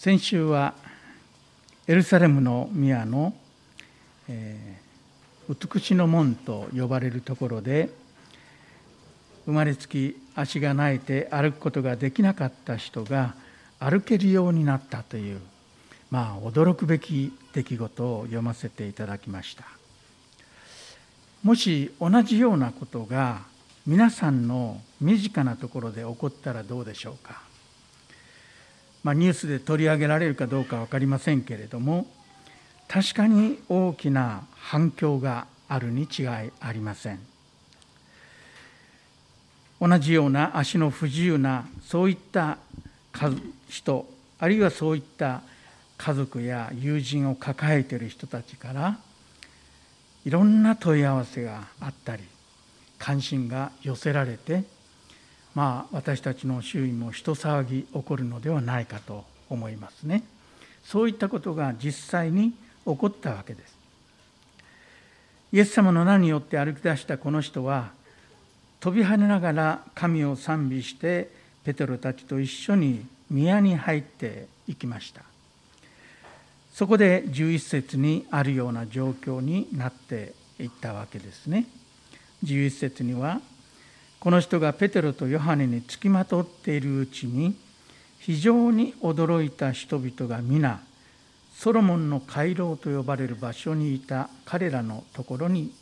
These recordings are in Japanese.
先週はエルサレムの宮の、えー、美しの門と呼ばれるところで生まれつき足が泣いて歩くことができなかった人が歩けるようになったというまあ驚くべき出来事を読ませていただきました。もし同じようなことが皆さんの身近なところで起こったらどうでしょうか？まあ、ニュースで取り上げられるかどうか分かりませんけれども確かに大きな反響があるに違いありません。同じような足の不自由なそういった人あるいはそういった家族や友人を抱えている人たちからいろんな問い合わせがあったり関心が寄せられてまあ、私たちの周囲も人騒ぎ起こるのではないかと思いますね。そういったことが実際に起こったわけです。イエス様の名によって歩き出したこの人は飛び跳ねながら神を賛美してペテロたちと一緒に宮に入っていきました。そこで11節にあるような状況になっていったわけですね。11節にはこの人がペテロとヨハネにつきまとっているうちに非常に驚いた人々が皆ソロモンの回廊と呼ばれる場所にいた彼らのところに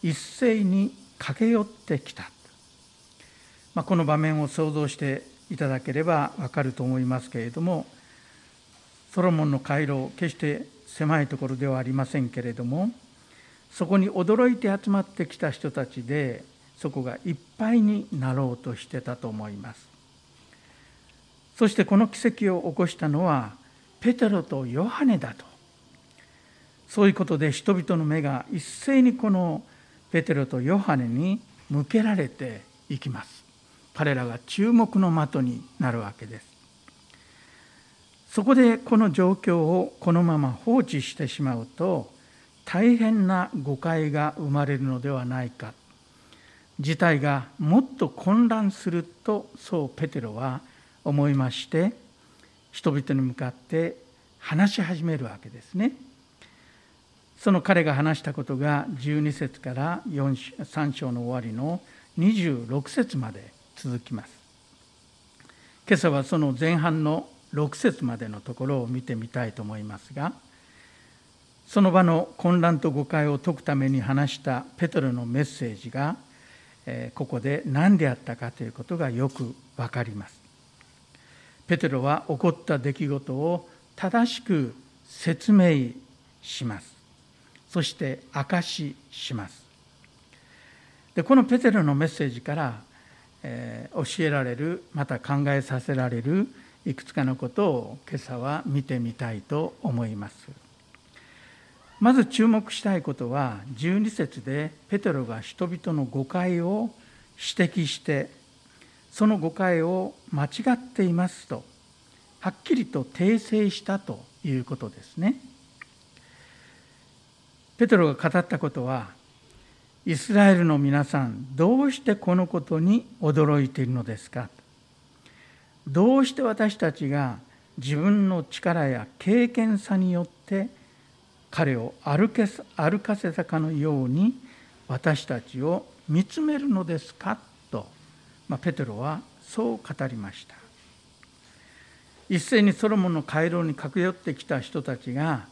一斉に駆け寄ってきた、まあ、この場面を想像していただければわかると思いますけれどもソロモンの回廊決して狭いところではありませんけれどもそこに驚いて集まってきた人たちでそこがいっぱいになろうとしてたと思います。そしてこの奇跡を起こしたのはペテロとヨハネだと。そういうことで人々の目が一斉にこのペテロとヨハネに向けられていきます。彼らが注目の的になるわけです。そこでこの状況をこのまま放置してしまうと大変な誤解が生まれるのではないか事態がもっと混乱するとそうペテロは思いまして人々に向かって話し始めるわけですね。その彼が話したことが12節から3章の終わりの26節まで続きます。今朝はその前半の6節までのところを見てみたいと思いますがその場の混乱と誤解を解くために話したペトロのメッセージがここで何であったかということがよく分かります。ペテロは起こった出来事を正しく説明します。そして証しします。でこのペテロのメッセージから、えー、教えられるまた考えさせられるいくつかのことを今朝は見てみたいと思います。まず注目したいことは12節でペテロが人々の誤解を指摘してその誤解を間違っていますとはっきりと訂正したということですね。ペテロが語ったことはイスラエルの皆さんどうしてこのことに驚いているのですか？どうして私たちが自分の力や経験さによって彼を歩け歩かせたかのように私たちを見つめるのですかと、まあ、ペテロはそう語りました。一斉にソロモンの回廊に駆け寄ってきた人たちが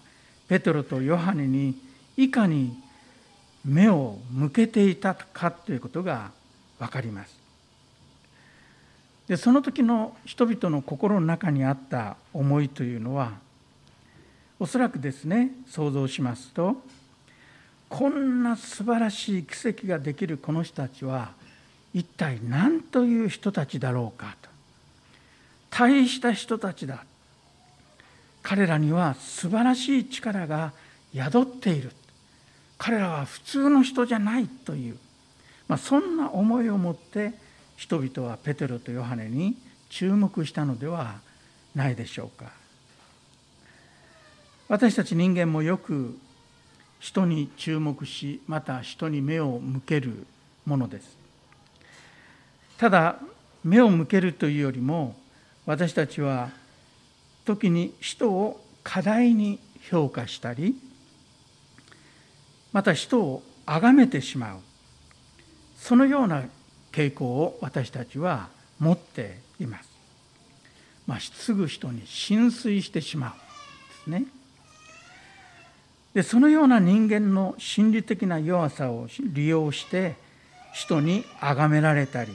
ペテロとヨハネにいかに目を向けていたかということが分かります。でその時の人々の心の中にあった思いというのはおそらくですね想像しますとこんな素晴らしい奇跡ができるこの人たちは一体何という人たちだろうかと。大した人たちだ。彼らには素晴らしい力が宿っている。彼らは普通の人じゃないという、まあ、そんな思いを持って人々はペテロとヨハネに注目したのではないでしょうか。私たち人間もよく人に注目しまた人に目を向けるものですただ目を向けるというよりも私たちは時に人を過大に評価したりまた人を崇めてしまうそのような傾向を私たちは持っています。まあ、すぐ人に浸水してしまうですね。でそのような人間の心理的な弱さを利用して人に崇められたり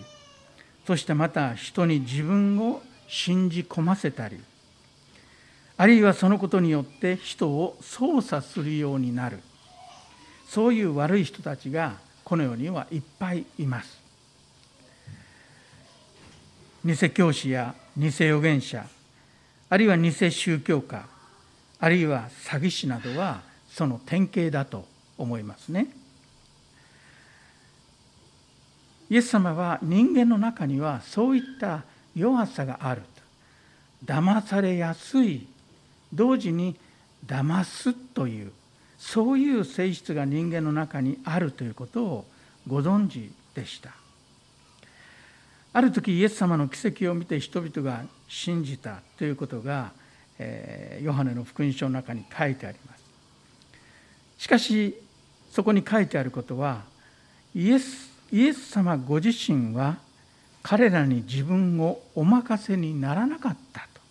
そしてまた人に自分を信じ込ませたりあるいはそのことによって人を操作するようになるそういう悪い人たちがこの世にはいっぱいいます。偽教師や偽預言者あるいは偽宗教家あるいは詐欺師などはその典型だと思いますね。イエス様は人間の中にはそういった弱さがあると。騙されやすい同時に騙すというそういう性質が人間の中にあるということをご存知でした。ある時イエス様の奇跡を見て人々が信じたということが、えヨハネの福音書の中に書いてあります。しかしそこに書いてあることはイエスイエス様ご自身は彼らに自分をお任せにならなかったと。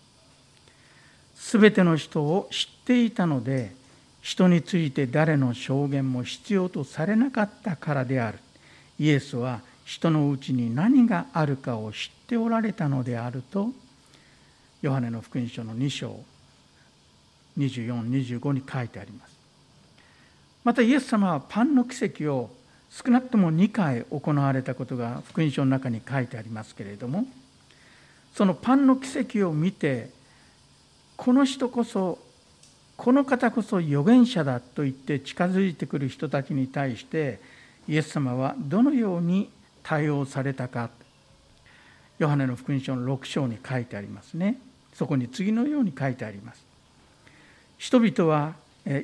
全ての人を知っていたので人について誰の証言も必要とされなかったからである。イエスは人のうちに何があるかを知っておられたのであるとヨハネの福音書の2章2425に書いてあります。またイエス様はパンの奇跡を少なくとも2回行われたことが福音書の中に書いてありますけれどもそのパンの奇跡を見てこの人こそこの方こそ預言者だと言って近づいてくる人たちに対してイエス様はどのように対応されたか。ヨハネの福音書の6章に書いてありますね。そこに次のように書いてあります。人々は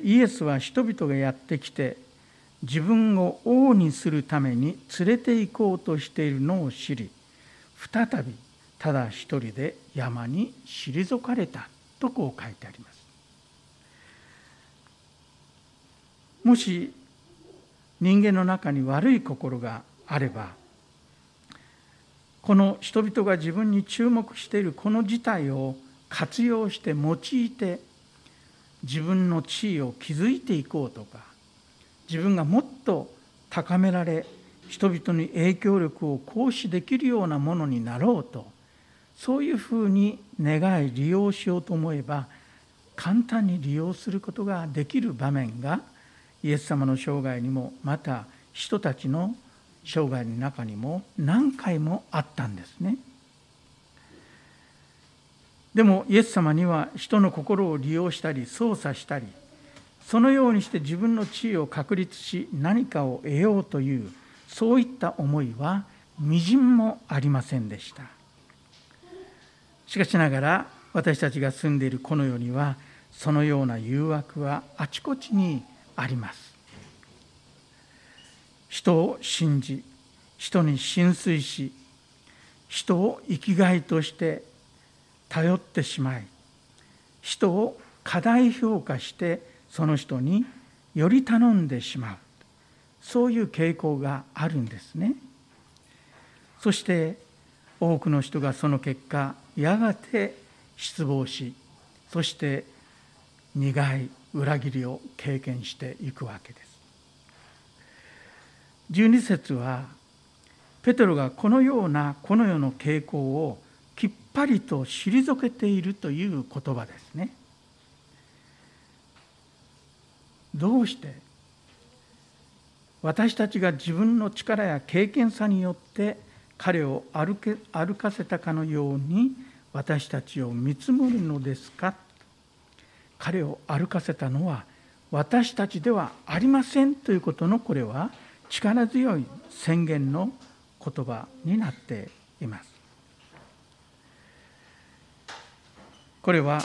イエスは人々がやってきて自分を王にするために連れて行こうとしているのを知り再びただ一人で山に退かれたとこう書いてあります。もし人間の中に悪い心があればこの人々が自分に注目しているこの事態を活用して用いて自分の地位を築いていこうとか自分がもっと高められ人々に影響力を行使できるようなものになろうとそういうふうに願い利用しようと思えば簡単に利用することができる場面がイエス様の生涯にもまた人たちの生涯の中にも何回もあったんですね。でもイエス様には人の心を利用したり操作したりそのようにして自分の地位を確立し何かを得ようというそういった思いはみじんもありませんでした。しかしながら私たちが住んでいるこの世にはそのような誘惑はあちこちにあります。人を信じ人に浸水し人を生きがいとして頼ってしまい人を過大評価してその人により頼んでしまうそういう傾向があるんですねそして多くの人がその結果やがて失望しそして苦い裏切りを経験していくわけです。12節はペテロがこのようなこの世の傾向をぱりと退けているという言葉ですね。どうして？私たちが自分の力や経験さによって彼を歩け歩かせたかのように私たちを見積もるのですか？彼を歩かせたのは私たちではありませんということのこれは力強い宣言の言葉になっています。これは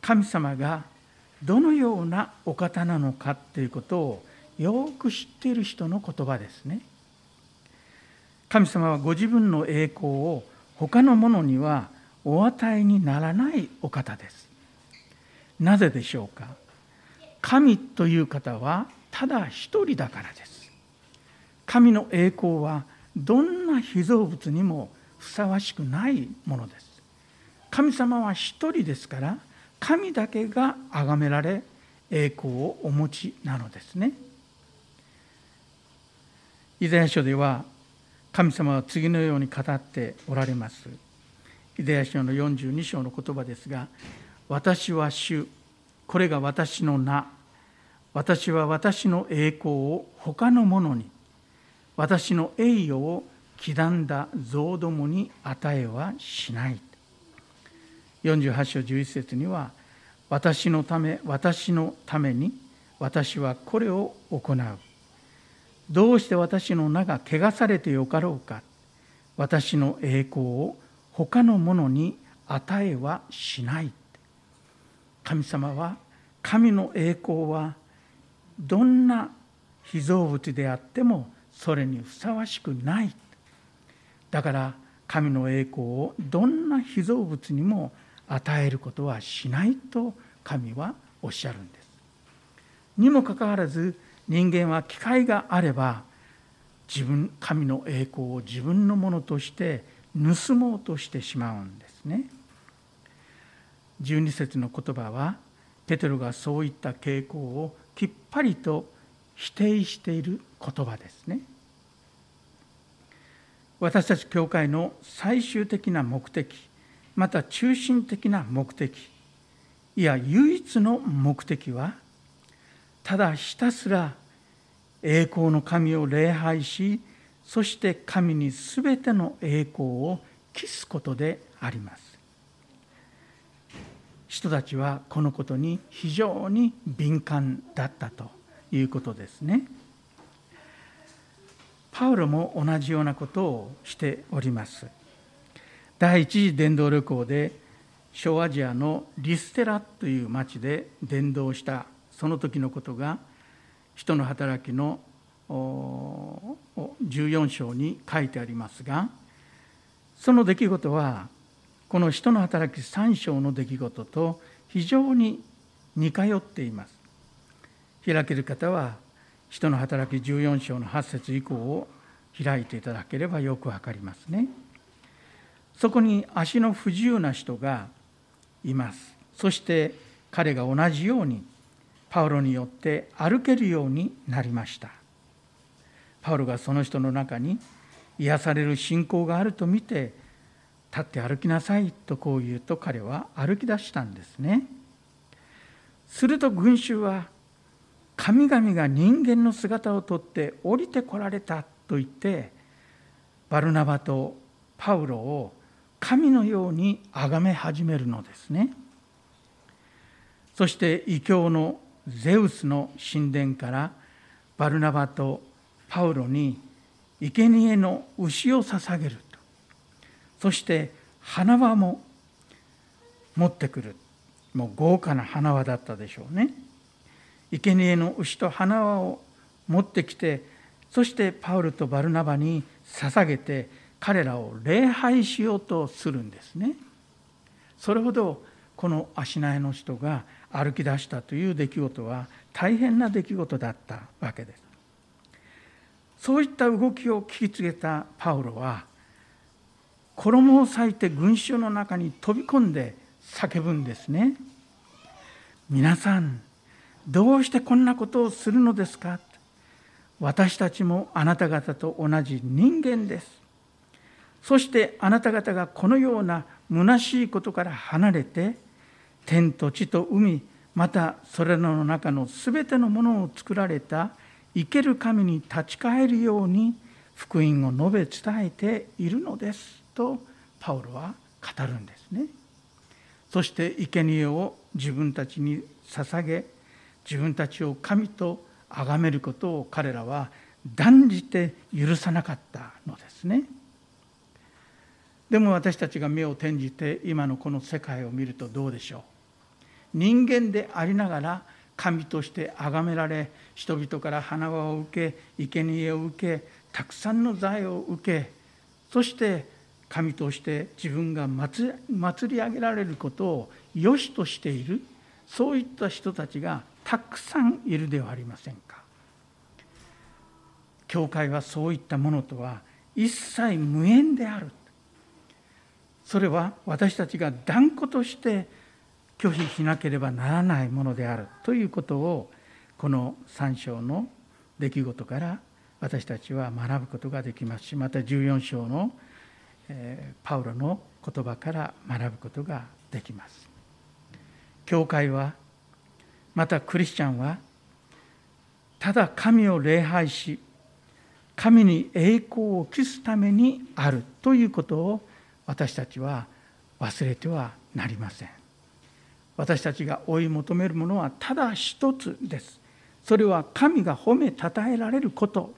神様がどのようなお方なのかということをよく知っている人の言葉ですね。神様はご自分の栄光を他のものにはお与えにならないお方です。なぜでしょうか。神という方はただ一人だからです。神の栄光はどんな被造物にもふさわしくないものです。神様は一人ですから神だけが崇められ栄光をお持ちなのですね。イザヤ書では神様は次のように語っておられます。イザヤ書の42章の言葉ですが私は主これが私の名。私は私の栄光を他の者に私の栄誉を刻んだ像どもに与えはしない48章11節には私のため私のために私はこれを行う。どうして私の名が汚されてよかろうか。私の栄光を他の者に与えはしない。神様は神の栄光はどんな被造物であってもそれにふさわしくない。だから神の栄光をどんな被造物にも与えることはしないと神はおっしゃるんです。にもかかわらず人間は機会があれば自分神の栄光を自分のものとして盗もうとしてしまうんですね。12節の言葉はペテロがそういった傾向をきっぱりと否定している言葉ですね。私たち教会の最終的な目的また中心的な目的いや唯一の目的はただひたすら栄光の神を礼拝しそして神に全ての栄光を期すことであります。人たちはこのことに非常に敏感だったということですね。パウロも同じようなことをしております。第一次伝道旅行で小アジアのリステラという町で伝道したその時のことが人の働きの14章に書いてありますがその出来事はこの人の働き3章の出来事と非常に似通っています。開ける方は人の働き14章の8節以降を開いていただければよくわかりますね。そこに足の不自由な人がいます。そして彼が同じようにパウロによって歩けるようになりました。パウロがその人の中に癒される信仰があると見て立って歩きなさいとこう言うと彼は歩き出したんですね。すると群衆は神々が人間の姿をとって降りてこられたと言ってバルナバとパウロを神のように崇め始めるのですね。そして異教のゼウスの神殿からバルナバとパウロに生贄の牛を捧げると。そして花輪も持ってくる。もう豪華な花輪だったでしょうね。生贄の牛と花輪を持ってきてそしてパウルとバルナバに捧げて彼らを礼拝しようとするんですね。それほどこの足苗の人が歩き出したという出来事は大変な出来事だったわけです。そういった動きを聞きつけたパウロは衣を裂いて群衆の中に飛び込んで叫ぶんですね。皆さんどうしてこんなことをするのですか？私たちもあなた方と同じ人間です。そしてあなた方がこのような虚しいことから離れて天と地と海またそれらの中のすべてのものを作られた生ける神に立ち返るように福音を述べ伝えているのですとパウロは語るんですね。そして生贄を自分たちに捧げ自分たちを神と崇めることを彼らは断じて許さなかったのですね。でも私たちが目を転じて今のこの世界を見るとどうでしょう？人間でありながら神として崇められ人々から花輪を受け生贄を受けたくさんの財を受けそして神として自分が祭り上げられることを良しとしているそういった人たちがたくさんいるではありませんか？教会はそういったものとは一切無縁である。それは私たちが断固として拒否しなければならないものであるということをこの3章の出来事から私たちは学ぶことができますしまた14章のパウロの言葉から学ぶことができます。教会はまたクリスチャンはただ神を礼拝し神に栄光を期すためにあるということを私たちは忘れてはなりません。私たちが追い求めるものはただ一つです。それは神が褒めたたえられること。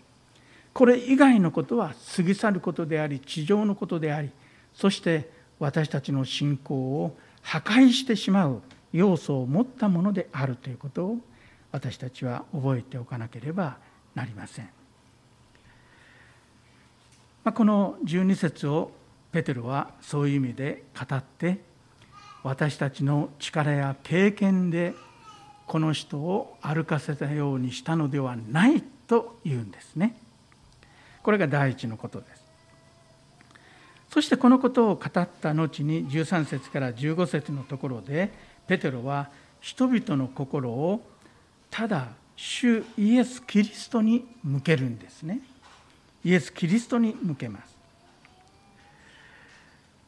これ以外のことは過ぎ去ることであり地上のことでありそして私たちの信仰を破壊してしまう要素を持ったものであるということを私たちは覚えておかなければなりません。この12節をペテロはそういう意味で語って私たちの力や経験でこの人を歩かせたようにしたのではないというんですね。これが第一のことです。そしてこのことを語った後に13節から15節のところでペテロは人々の心をただ主イエス・キリストに向けるんですね。イエス・キリストに向けます。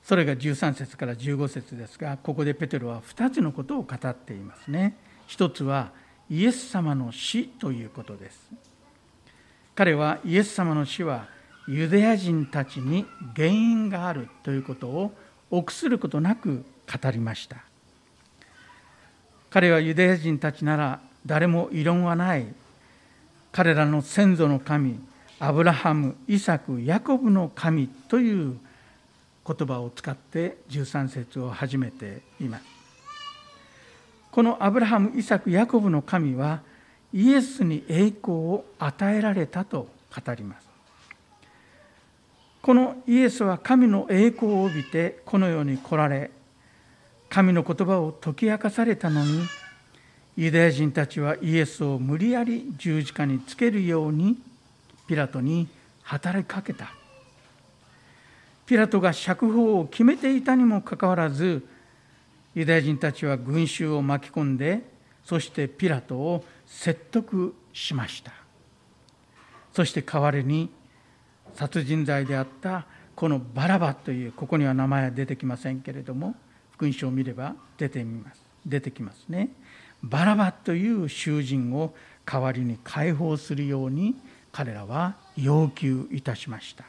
それが13節から15節ですがここでペテロは2つのことを語っていますね。一つはイエス様の死ということです。彼はイエス様の死はユダヤ人たちに原因があるということを臆することなく語りました。彼はユダヤ人たちなら誰も異論はない。彼らの先祖の神アブラハムイサクヤコブの神という言葉を使って13節を始めています。このアブラハムイサクヤコブの神はイエスに栄光を与えられたと語ります。このイエスは神の栄光を帯びてこの世に来られ神の言葉を解き明かされたのにユダヤ人たちはイエスを無理やり十字架につけるようにピラトに働きかけた。ピラトが釈放を決めていたにもかかわらずユダヤ人たちは群衆を巻き込んでそしてピラトを説得しました。そして代わりに殺人罪であったこのバラバというここには名前は出てきませんけれども福音書を見れば出てみます。出てきますね。バラバという囚人を代わりに解放するように彼らは要求いたしました。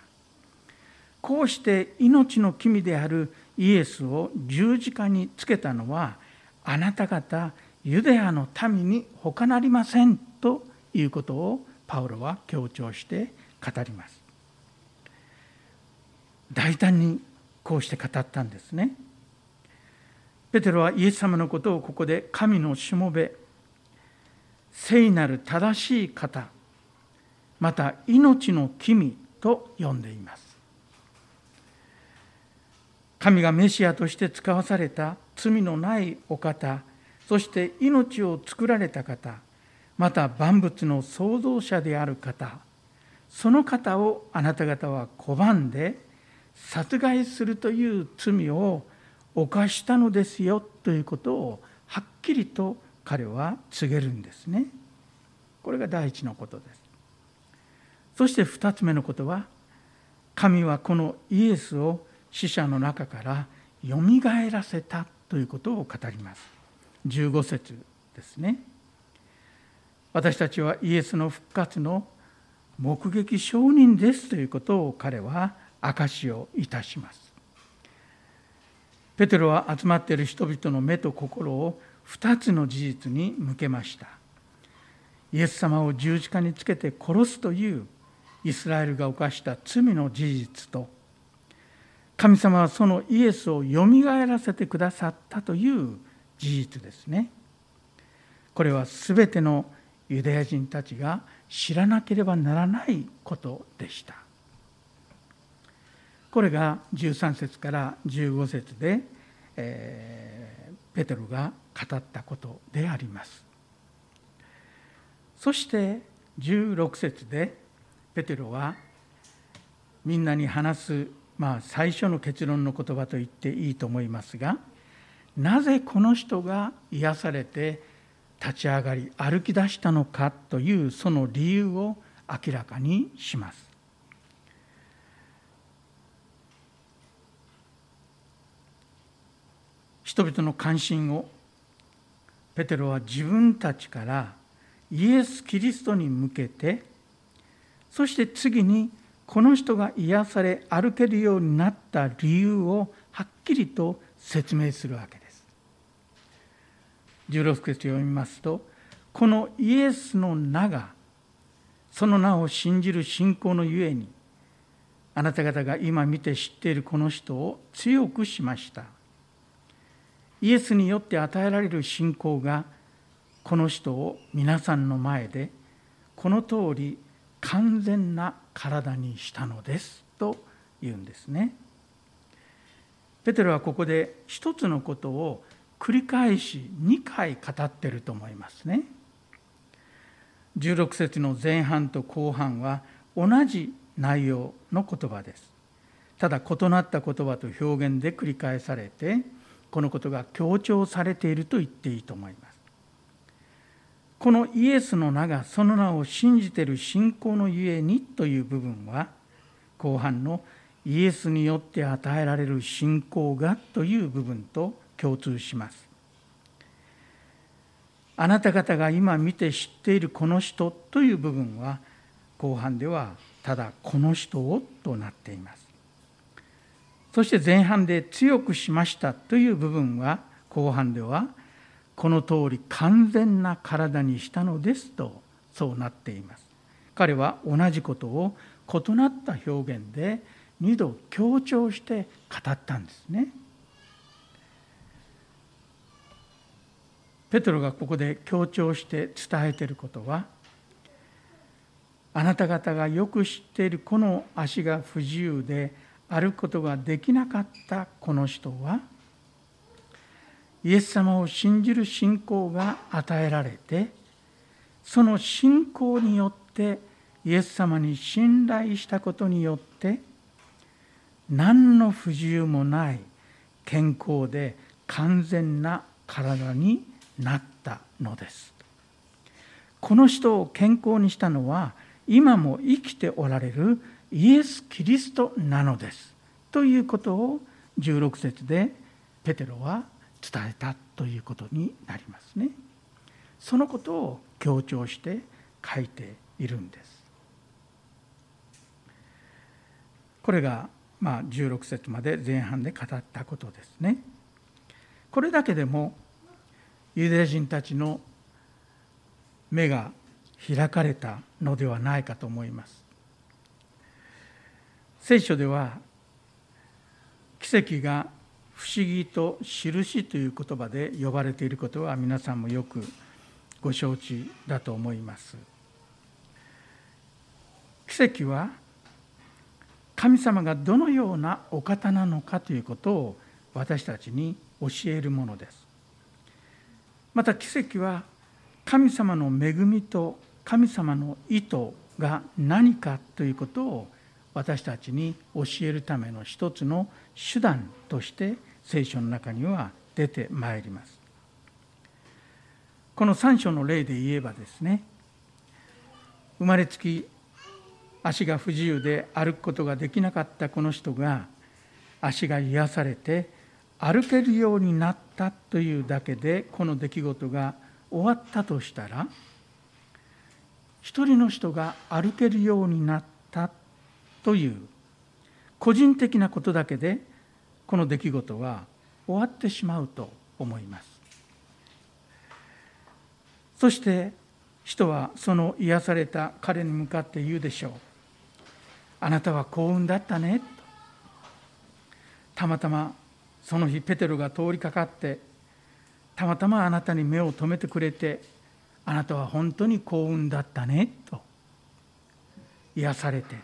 こうして命の君であるイエスを十字架につけたのはあなた方ユダヤの民に他なりませんということをパウロは強調して語ります。大胆にこうして語ったんですね。ペテロはイエス様のことをここで神のしもべ聖なる正しい方また命の君と呼んでいます。神がメシアとして使わされた罪のないお方そして命を作られた方また万物の創造者である方その方をあなた方は拒んで殺害するという罪を犯したのですよということをはっきりと彼は告げるんですね。これが第一のことです。そして二つ目のことは神はこのイエスを死者の中からよみがえらせたということを語ります。15節ですね。私たちはイエスの復活の目撃証人ですということを彼は証しをいたします。ペテロは集まっている人々の目と心を2つの事実に向けました。イエス様を十字架につけて殺すというイスラエルが犯した罪の事実と神様はそのイエスをよみがえらせてくださったという事実ですね。これは全てのユダヤ人たちが知らなければならないことでした。これが13節から15節で、えー、ペテロが語ったことでありますそして16節でペテロはみんなに話す、まあ、最初の結論の言葉と言っていいと思いますがなぜこの人が癒されて立ち上がり歩き出したのかというその理由を明らかにします。人々の関心をペテロは自分たちからイエス・キリストに向けてそして次にこの人が癒され歩けるようになった理由をはっきりと説明するわけです。16節読みますとこのイエスの名がその名を信じる信仰のゆえにあなた方が今見て知っているこの人を強くしましたイエスによって与えられる信仰がこの人を皆さんの前でこの通り完全な体にしたのですと言うんですね。ペテロはここで一つのことを繰り返し2回語ってると思いますね。16節の前半と後半は同じ内容の言葉です。ただ異なった言葉と表現で繰り返されてこのことが強調されていると言っていいと思います。このイエスの名がその名を信じてる信仰のゆえにという部分は後半のイエスによって与えられる信仰がという部分と共通します。あなた方が今見て知っているこの人という部分は後半ではただこの人をとなっています。そして前半で強くしましたという部分は後半ではこの通り完全な体にしたのですとそうなっています。彼は同じことを異なった表現で2度強調して語ったんですね。ペトロがここで強調して伝えていることはあなた方がよく知っているこの足が不自由で歩くことができなかったこの人はイエス様を信じる信仰が与えられてその信仰によってイエス様に信頼したことによって何の不自由もない健康で完全な体になったのです。この人を健康にしたのは今も生きておられるイエス・キリストなのです。ということを16節でペテロは伝えたということになりますね。そのことを強調して書いているんです。これがまあ16節まで前半で語ったことですね。これだけでもユダヤ人たちの目が開かれたのではないかと思います。聖書では奇跡が不思議と印という言葉で呼ばれていることは皆さんもよくご承知だと思います。奇跡は神様がどのようなお方なのかということを私たちに教えるものです。また奇跡は神様の恵みと神様の意図が何かということを私たちに教えるための一つの手段として聖書の中には出てまいります。この3章の例で言えばですね生まれつき足が不自由で歩くことができなかったこの人が足が癒されて歩けるようになったというだけでこの出来事が終わったとしたら一人の人が歩けるようになったという個人的なことだけでこの出来事は終わってしまうと思います。そして人はその癒された彼に向かって言うでしょう。あなたは幸運だったね。とたまたまその日ペテロが通りかかってたまたまあなたに目を留めてくれてあなたは本当に幸運だったね。と癒されて。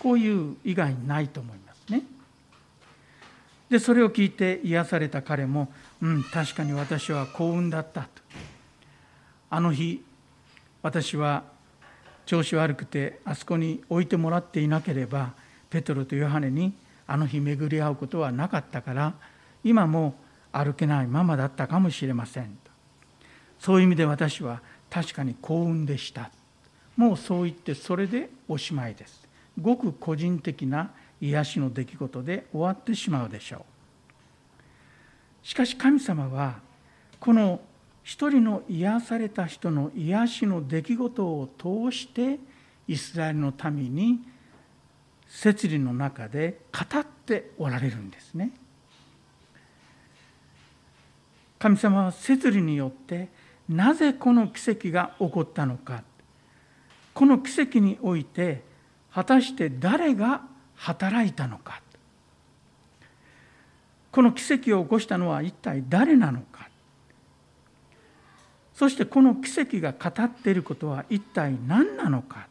こういう以外にないと思いますね。でそれを聞いて癒された彼も「うん確かに私は幸運だった」と。あの日私は調子悪くてあそこに置いてもらっていなければペトロとヨハネにあの日巡り合うことはなかったから今も歩けないままだったかもしれませんそういう意味で私は確かに幸運でした。もうそう言ってそれでおしまいです。ごく個人的な癒しの出来事で終わってしまうでしょうしかし神様はこの一人の癒された人の癒しの出来事を通してイスラエルの民に摂理の中で語っておられるんですね。神様は摂理によってなぜこの奇跡が起こったのかこの奇跡において果たして誰が働いたのか。この奇跡を起こしたのは一体誰なのか。そしてこの奇跡が語っていることは一体何なのか。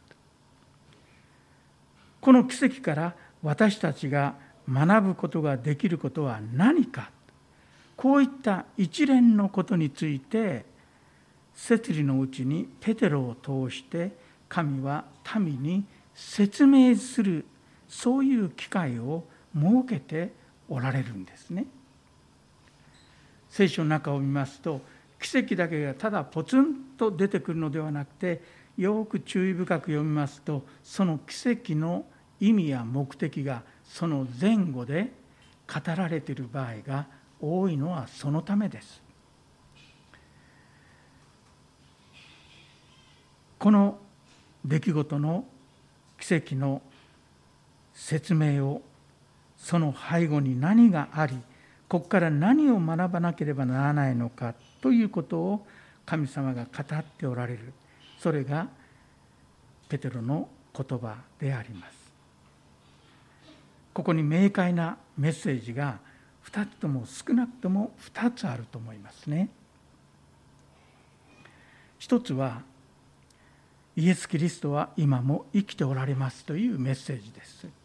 この奇跡から私たちが学ぶことができることは何か。こういった一連のことについて摂理のうちにペテロを通して神は民に説明するそういう機会を設けておられるんですね。聖書の中を見ますと奇跡だけがただポツンと出てくるのではなくてよく注意深く読みますとその奇跡の意味や目的がその前後で語られている場合が多いのはそのためです。この出来事の奇跡の説明を。その背後に何がありここから何を学ばなければならないのかということを神様が語っておられる。それがペテロの言葉であります。ここに明快なメッセージが2つとも少なくとも2つあると思いますね。一つはイエス・キリストは今も生きておられますというメッセージです。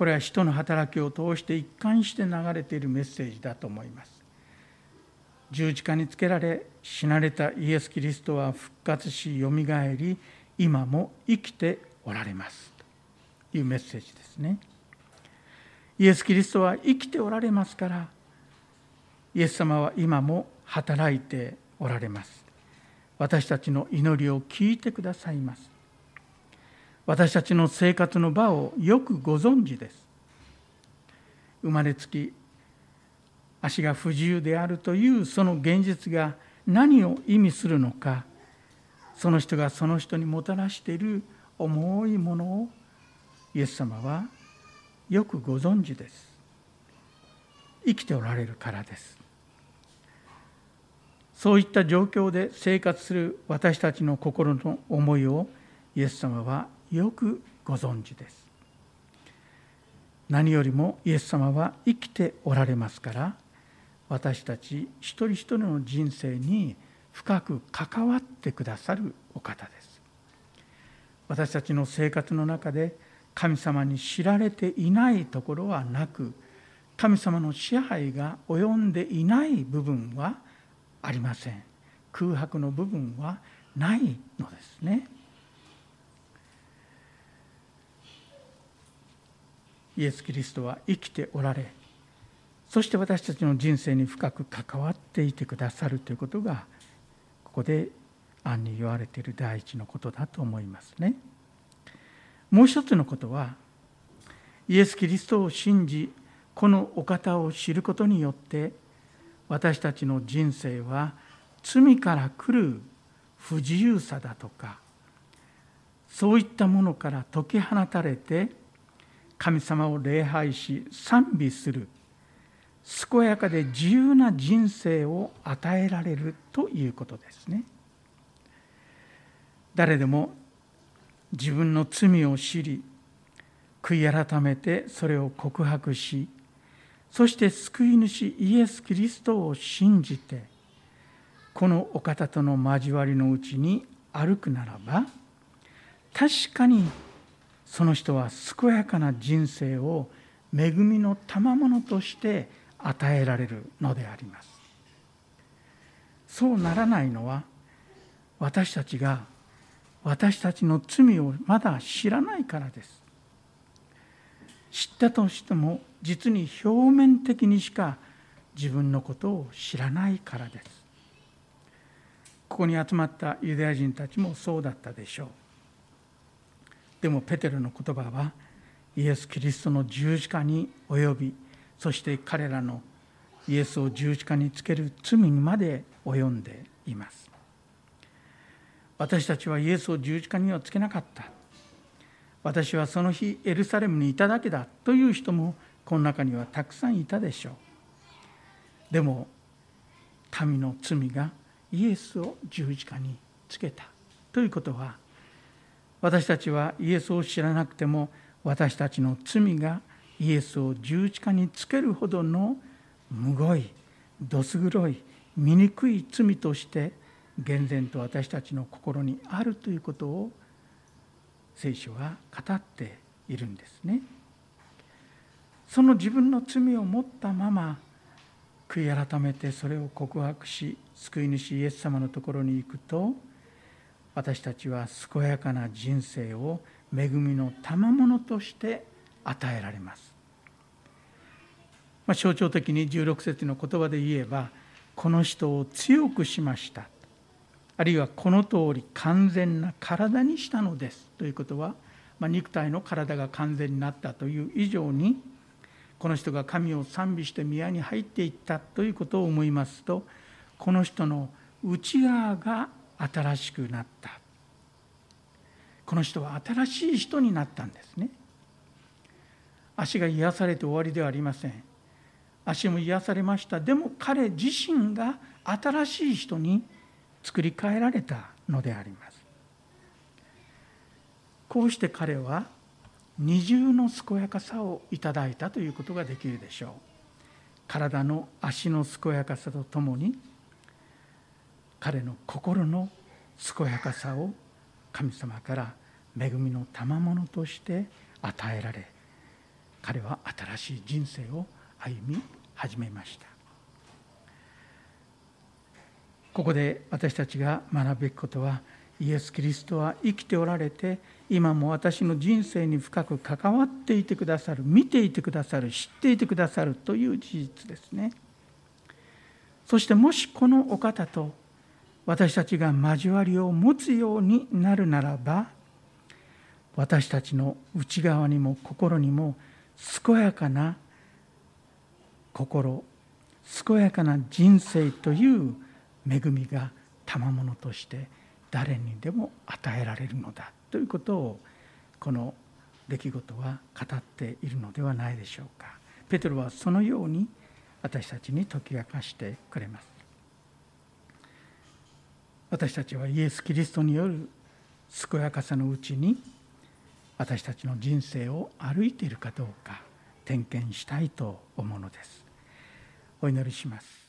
これは人の働きを通して一貫して流れているメッセージだと思います。十字架につけられ死なれたイエス・キリストは復活しよみがえり今も生きておられます。というメッセージですね。イエス・キリストは生きておられますからイエス様は今も働いておられます。私たちの祈りを聞いてくださいます。私たちの生活の場をよくご存知です。生まれつき足が不自由であるというその現実が何を意味するのかその人がその人にもたらしている重いものをイエス様はよくご存知です。生きておられるからです。そういった状況で生活する私たちの心の思いをイエス様はよくご存知です。何よりもイエス様は生きておられますから私たち一人一人の人生に深く関わってくださるお方です。私たちの生活の中で神様に知られていないところはなく神様の支配が及んでいない部分はありません。空白の部分はないのですね。イエス・キリストは生きておられそして私たちの人生に深く関わっていてくださるということがここで暗に言われている第一のことだと思いますね。もう一つのことはイエス・キリストを信じこのお方を知ることによって私たちの人生は罪から来る不自由さだとかそういったものから解き放たれて神様を礼拝し賛美する健やかで自由な人生を与えられるということですね。誰でも自分の罪を知り悔い改めてそれを告白しそして救い主イエス・キリストを信じてこのお方との交わりのうちに歩くならば確かにその人は健やかな人生を恵みの賜物として与えられるのであります。そうならないのは私たちが私たちの罪をまだ知らないからです。知ったとしても実に表面的にしか自分のことを知らないからです。ここに集まったユダヤ人たちもそうだったでしょう。でもペテロの言葉はイエス・キリストの十字架に及びそして彼らのイエスを十字架につける罪にまで及んでいます。私たちはイエスを十字架にはつけなかった。私はその日エルサレムにいただけだという人もこの中にはたくさんいたでしょう。でも民の罪がイエスを十字架につけたということは私たちはイエスを知らなくても私たちの罪がイエスを十字架につけるほどのむごいどす黒い醜い罪として厳然と私たちの心にあるということを聖書は語っているんですね。その自分の罪を持ったまま悔い改めてそれを告白し救い主イエス様のところに行くと私たちは健やかな人生を恵みの賜物として与えられます。まあ、象徴的に16節の言葉で言えばこの人を強くしましたあるいはこの通り完全な体にしたのですということは、まあ、肉体の体が完全になったという以上にこの人が神を賛美して宮に入っていったということを思いますとこの人の内側が新しくなった。この人は新しい人になったんですね。足が癒されて終わりではありません。足も癒されました。でも彼自身が新しい人に作り変えられたのであります。こうして彼は二重の健やかさをいただいたということができるでしょう。体の足の健やかさとともに彼の心の健やかさを神様から恵みの賜物として与えられ彼は新しい人生を歩み始めました。ここで私たちが学ぶべきことはイエス・キリストは生きておられて今も私の人生に深く関わっていてくださる見ていてくださる知っていてくださるという事実ですね。そしてもしこのお方と私たちが交わりを持つようになるならば私たちの内側にも心にも健やかな心健やかな人生という恵みが賜物として誰にでも与えられるのだということをこの出来事は語っているのではないでしょうか。ペテロはそのように私たちに解き明かしてくれます。私たちはイエス・キリストによる健やかさのうちに私たちの人生を歩いているかどうか点検したいと思うのです。お祈りします。